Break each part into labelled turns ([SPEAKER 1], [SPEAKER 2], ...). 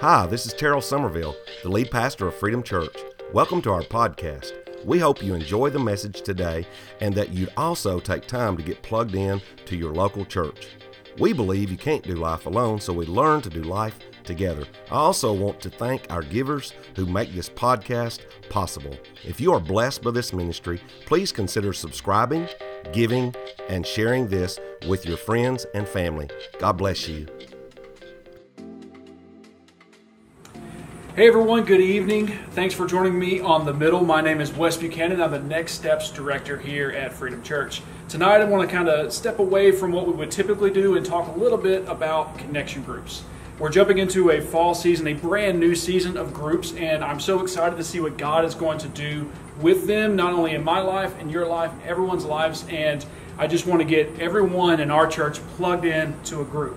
[SPEAKER 1] Hi, this is Terrell Somerville, the lead pastor of Freedom Church. Welcome to our podcast. We hope you enjoy the message today and that you'd also take time to get plugged in to your local church. We believe you can't do life alone, so we learn to do life together. I also want to thank our givers who make this podcast possible. If you are blessed by this ministry, please consider subscribing, giving, and sharing this with your friends and family. God bless you.
[SPEAKER 2] Hey everyone, good evening. Thanks for joining me on The Middle. My name is Wes Buchanan. I'm the Next Steps Director here at Freedom Church. Tonight I want to kind of step away from what we would typically do and talk a little bit about connection groups. We're jumping into a fall season, a brand new season of groups, and I'm so excited to see what God is going to do with them, not only in my life, in your life, everyone's lives, and I just want to get everyone in our church plugged in to a group.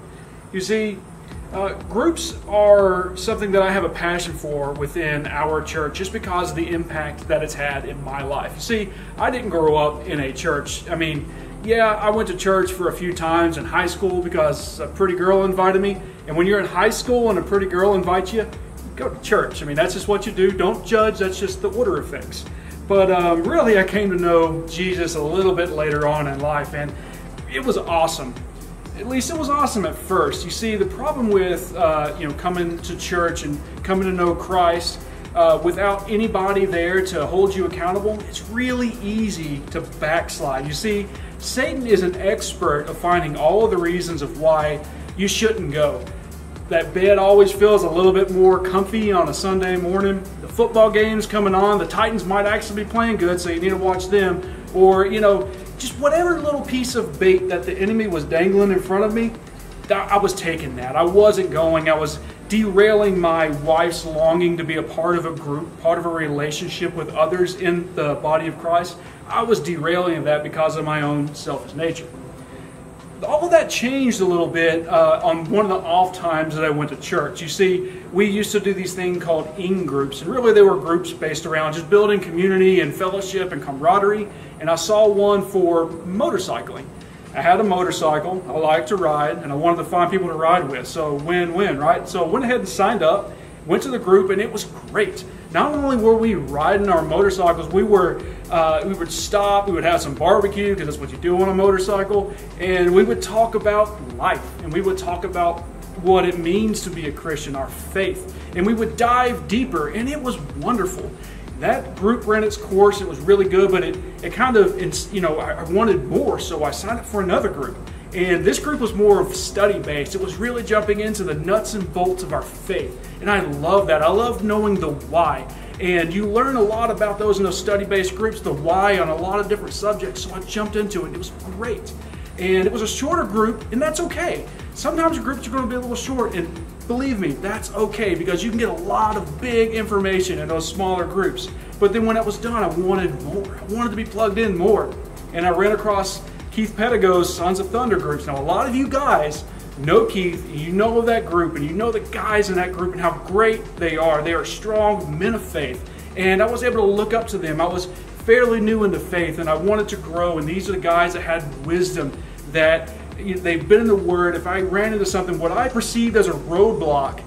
[SPEAKER 2] You see, uh, groups are something that I have a passion for within our church just because of the impact that it's had in my life. See, I didn't grow up in a church. I mean, yeah, I went to church for a few times in high school because a pretty girl invited me. And when you're in high school and a pretty girl invites you, go to church. I mean, that's just what you do. Don't judge, that's just the order of things. But um, really, I came to know Jesus a little bit later on in life, and it was awesome at least it was awesome at first. You see, the problem with uh, you know coming to church and coming to know Christ uh, without anybody there to hold you accountable, it's really easy to backslide. You see, Satan is an expert of finding all of the reasons of why you shouldn't go. That bed always feels a little bit more comfy on a Sunday morning. The football game's coming on. The Titans might actually be playing good, so you need to watch them. Or, you know, just whatever little piece of bait that the enemy was dangling in front of me, I was taking that. I wasn't going. I was derailing my wife's longing to be a part of a group, part of a relationship with others in the body of Christ. I was derailing that because of my own selfish nature. All of that changed a little bit uh, on one of the off times that I went to church. You see, we used to do these things called in groups, and really they were groups based around just building community and fellowship and camaraderie and I saw one for motorcycling. I had a motorcycle, I liked to ride, and I wanted to find people to ride with. So win win, right? So I went ahead and signed up, went to the group, and it was great. Not only were we riding our motorcycles, we were uh, we would stop, we would have some barbecue because that's what you do on a motorcycle, and we would talk about life, and we would talk about what it means to be a Christian, our faith, and we would dive deeper, and it was wonderful that group ran its course. It was really good, but it, it kind of, you know, I, I wanted more, so I signed up for another group. And this group was more of study based. It was really jumping into the nuts and bolts of our faith. And I love that. I love knowing the why. And you learn a lot about those in those study based groups, the why on a lot of different subjects. So I jumped into it. It was great. And it was a shorter group, and that's okay. Sometimes groups are going to be a little short, and believe me, that's okay because you can get a lot of big information in those smaller groups. But then when it was done, I wanted more. I wanted to be plugged in more. And I ran across Keith Pedigo's Sons of Thunder groups. Now, a lot of you guys know Keith, you know that group, and you know the guys in that group and how great they are. They are strong men of faith. And I was able to look up to them. I was fairly new into faith and I wanted to grow. And these are the guys that had wisdom that they've been in the Word. If I ran into something, what I perceived as a roadblock,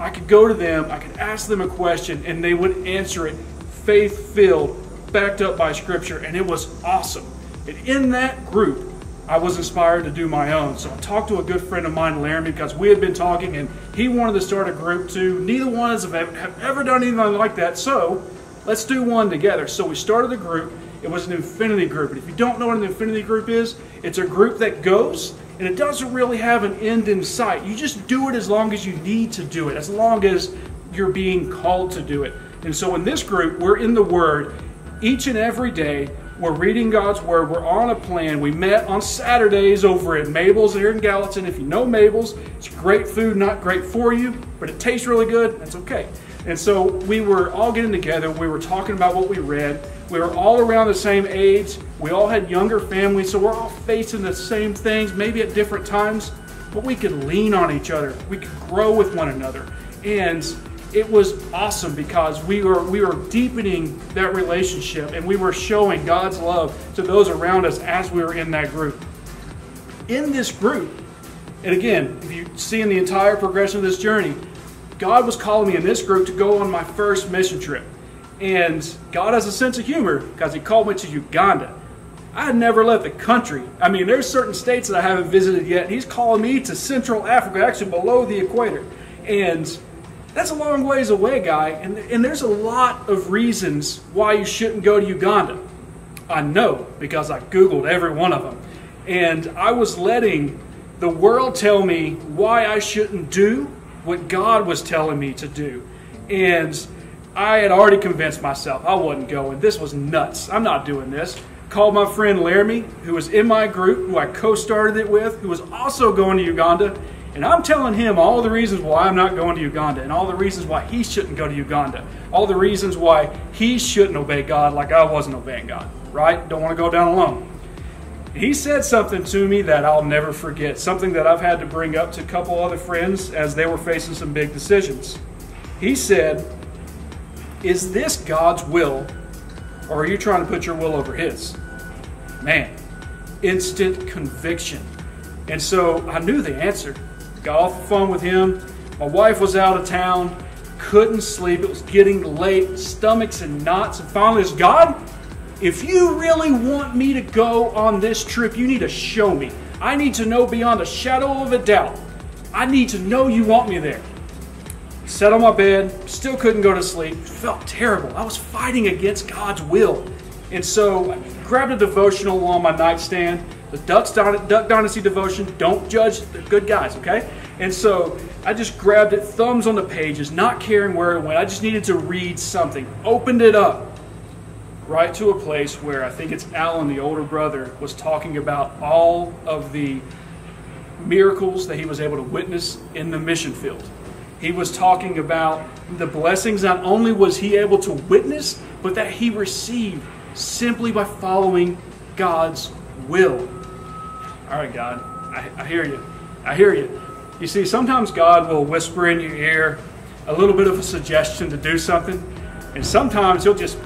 [SPEAKER 2] I could go to them, I could ask them a question, and they would answer it faith filled, backed up by Scripture, and it was awesome. And in that group, I was inspired to do my own. So I talked to a good friend of mine, Laramie, because we had been talking, and he wanted to start a group too. Neither one of us have ever done anything like that, so let's do one together. So we started a group. It was an infinity group. And if you don't know what an infinity group is, it's a group that goes and it doesn't really have an end in sight. You just do it as long as you need to do it, as long as you're being called to do it. And so in this group, we're in the Word each and every day. We're reading God's Word. We're on a plan. We met on Saturdays over at Mabel's here in Gallatin. If you know Mabel's, it's great food, not great for you, but it tastes really good. That's okay. And so we were all getting together. We were talking about what we read. We were all around the same age. We all had younger families, so we're all facing the same things, maybe at different times, but we could lean on each other. We could grow with one another. And it was awesome because we were we were deepening that relationship and we were showing God's love to those around us as we were in that group. In this group, and again, if you see in the entire progression of this journey, God was calling me in this group to go on my first mission trip. And God has a sense of humor because He called me to Uganda. I had never left the country. I mean, there's certain states that I haven't visited yet. He's calling me to Central Africa, actually below the equator. And that's a long ways away, guy. And, and there's a lot of reasons why you shouldn't go to Uganda. I know because I Googled every one of them. And I was letting the world tell me why I shouldn't do what God was telling me to do. And I had already convinced myself I wasn't going. This was nuts. I'm not doing this. Called my friend Laramie, who was in my group, who I co started it with, who was also going to Uganda. And I'm telling him all the reasons why I'm not going to Uganda and all the reasons why he shouldn't go to Uganda. All the reasons why he shouldn't obey God like I wasn't obeying God, right? Don't want to go down alone. He said something to me that I'll never forget, something that I've had to bring up to a couple other friends as they were facing some big decisions. He said, Is this God's will, or are you trying to put your will over His? Man, instant conviction. And so I knew the answer. Got off the phone with him. My wife was out of town, couldn't sleep. It was getting late, stomachs and knots. And finally, it's God, if you really want me to go on this trip, you need to show me. I need to know beyond a shadow of a doubt. I need to know you want me there. Sat on my bed, still couldn't go to sleep. Felt terrible. I was fighting against God's will. And so I grabbed a devotional on my nightstand the Ducks Duck Dynasty devotion. Don't judge the good guys, okay? And so I just grabbed it, thumbs on the pages, not caring where it went. I just needed to read something. Opened it up right to a place where I think it's Alan, the older brother, was talking about all of the miracles that he was able to witness in the mission field. He was talking about the blessings not only was he able to witness, but that he received simply by following God's will. All right, God, I, I hear you. I hear you. You see, sometimes God will whisper in your ear a little bit of a suggestion to do something, and sometimes He'll just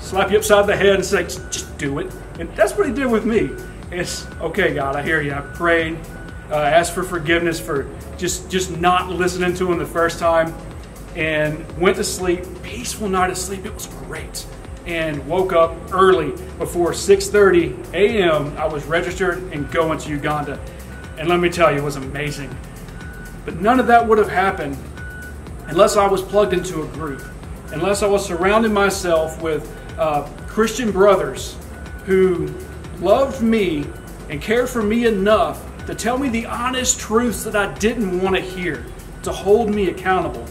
[SPEAKER 2] slap you upside the head and say, just do it. And that's what He did with me. It's okay, God, I hear you. I prayed, uh, asked for forgiveness for just just not listening to Him the first time, and went to sleep. Peaceful night of sleep. It was great and woke up early before 6:30 a.m. I was registered and going to Uganda. And let me tell you, it was amazing. But none of that would have happened unless I was plugged into a group, unless I was surrounding myself with uh, Christian brothers who loved me and cared for me enough to tell me the honest truths that I didn't want to hear, to hold me accountable.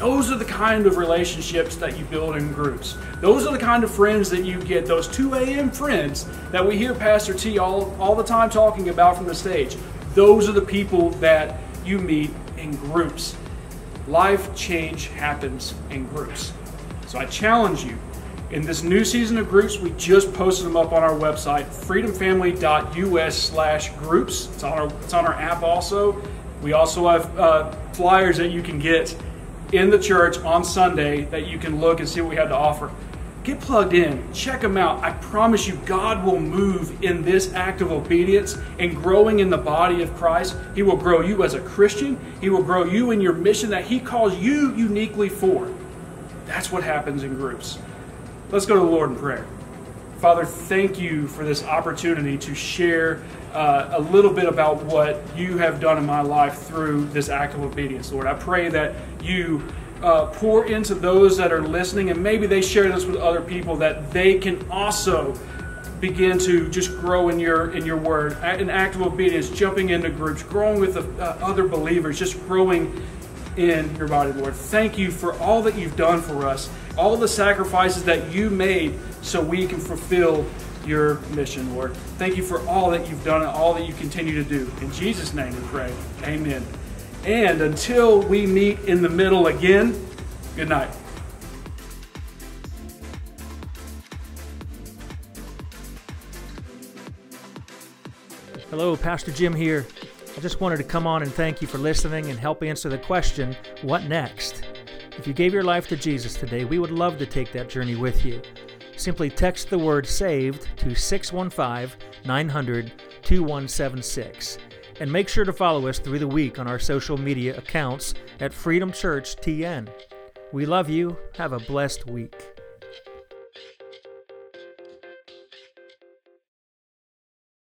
[SPEAKER 2] Those are the kind of relationships that you build in groups. Those are the kind of friends that you get, those 2 a.m. friends that we hear Pastor T all, all the time talking about from the stage. Those are the people that you meet in groups. Life change happens in groups. So I challenge you in this new season of groups, we just posted them up on our website, freedomfamily.us slash groups. It's on, our, it's on our app also. We also have uh, flyers that you can get in the church on Sunday that you can look and see what we had to offer. Get plugged in, check them out. I promise you, God will move in this act of obedience and growing in the body of Christ. He will grow you as a Christian, He will grow you in your mission that He calls you uniquely for. That's what happens in groups. Let's go to the Lord in prayer. Father, thank you for this opportunity to share uh, a little bit about what you have done in my life through this act of obedience, Lord. I pray that you uh, pour into those that are listening, and maybe they share this with other people, that they can also begin to just grow in your in your word, an act of obedience, jumping into groups, growing with the, uh, other believers, just growing in your body, Lord. Thank you for all that you've done for us, all the sacrifices that you made so we can fulfill your mission, Lord. Thank you for all that you've done and all that you continue to do. In Jesus' name we pray. Amen. And until we meet in the middle again, good night.
[SPEAKER 3] Hello, Pastor Jim here. I just wanted to come on and thank you for listening and help answer the question, What next? If you gave your life to Jesus today, we would love to take that journey with you. Simply text the word SAVED to 615 900 2176. And make sure to follow us through the week on our social media accounts at Freedom Church TN. We love you. Have a blessed week.